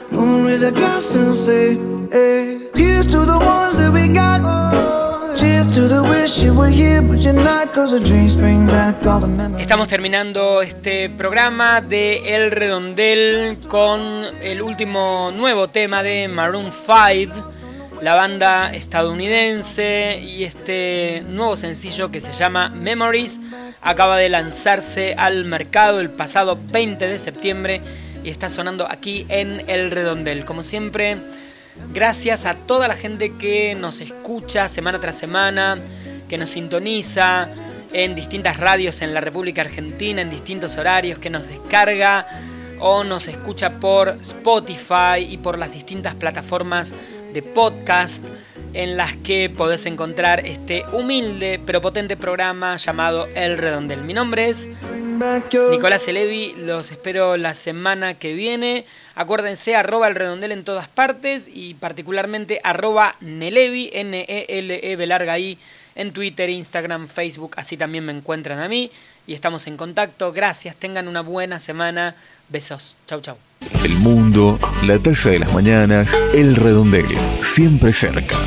Estamos terminando este programa de El Redondel con el último nuevo tema de Maroon 5, la banda estadounidense, y este nuevo sencillo que se llama Memories acaba de lanzarse al mercado el pasado 20 de septiembre y está sonando aquí en El Redondel. Como siempre, gracias a toda la gente que nos escucha semana tras semana, que nos sintoniza en distintas radios en la República Argentina, en distintos horarios, que nos descarga o nos escucha por Spotify y por las distintas plataformas de podcast en las que podés encontrar este humilde pero potente programa llamado El Redondel. Mi nombre es Nicolás Elevi, los espero la semana que viene. Acuérdense, arroba el redondel en todas partes y particularmente arroba Nelevi, N-E-L-E, larga I, en Twitter, Instagram, Facebook, así también me encuentran a mí y estamos en contacto. Gracias, tengan una buena semana. Besos. Chau, chau. El mundo, la taza de las mañanas, el redondel, siempre cerca.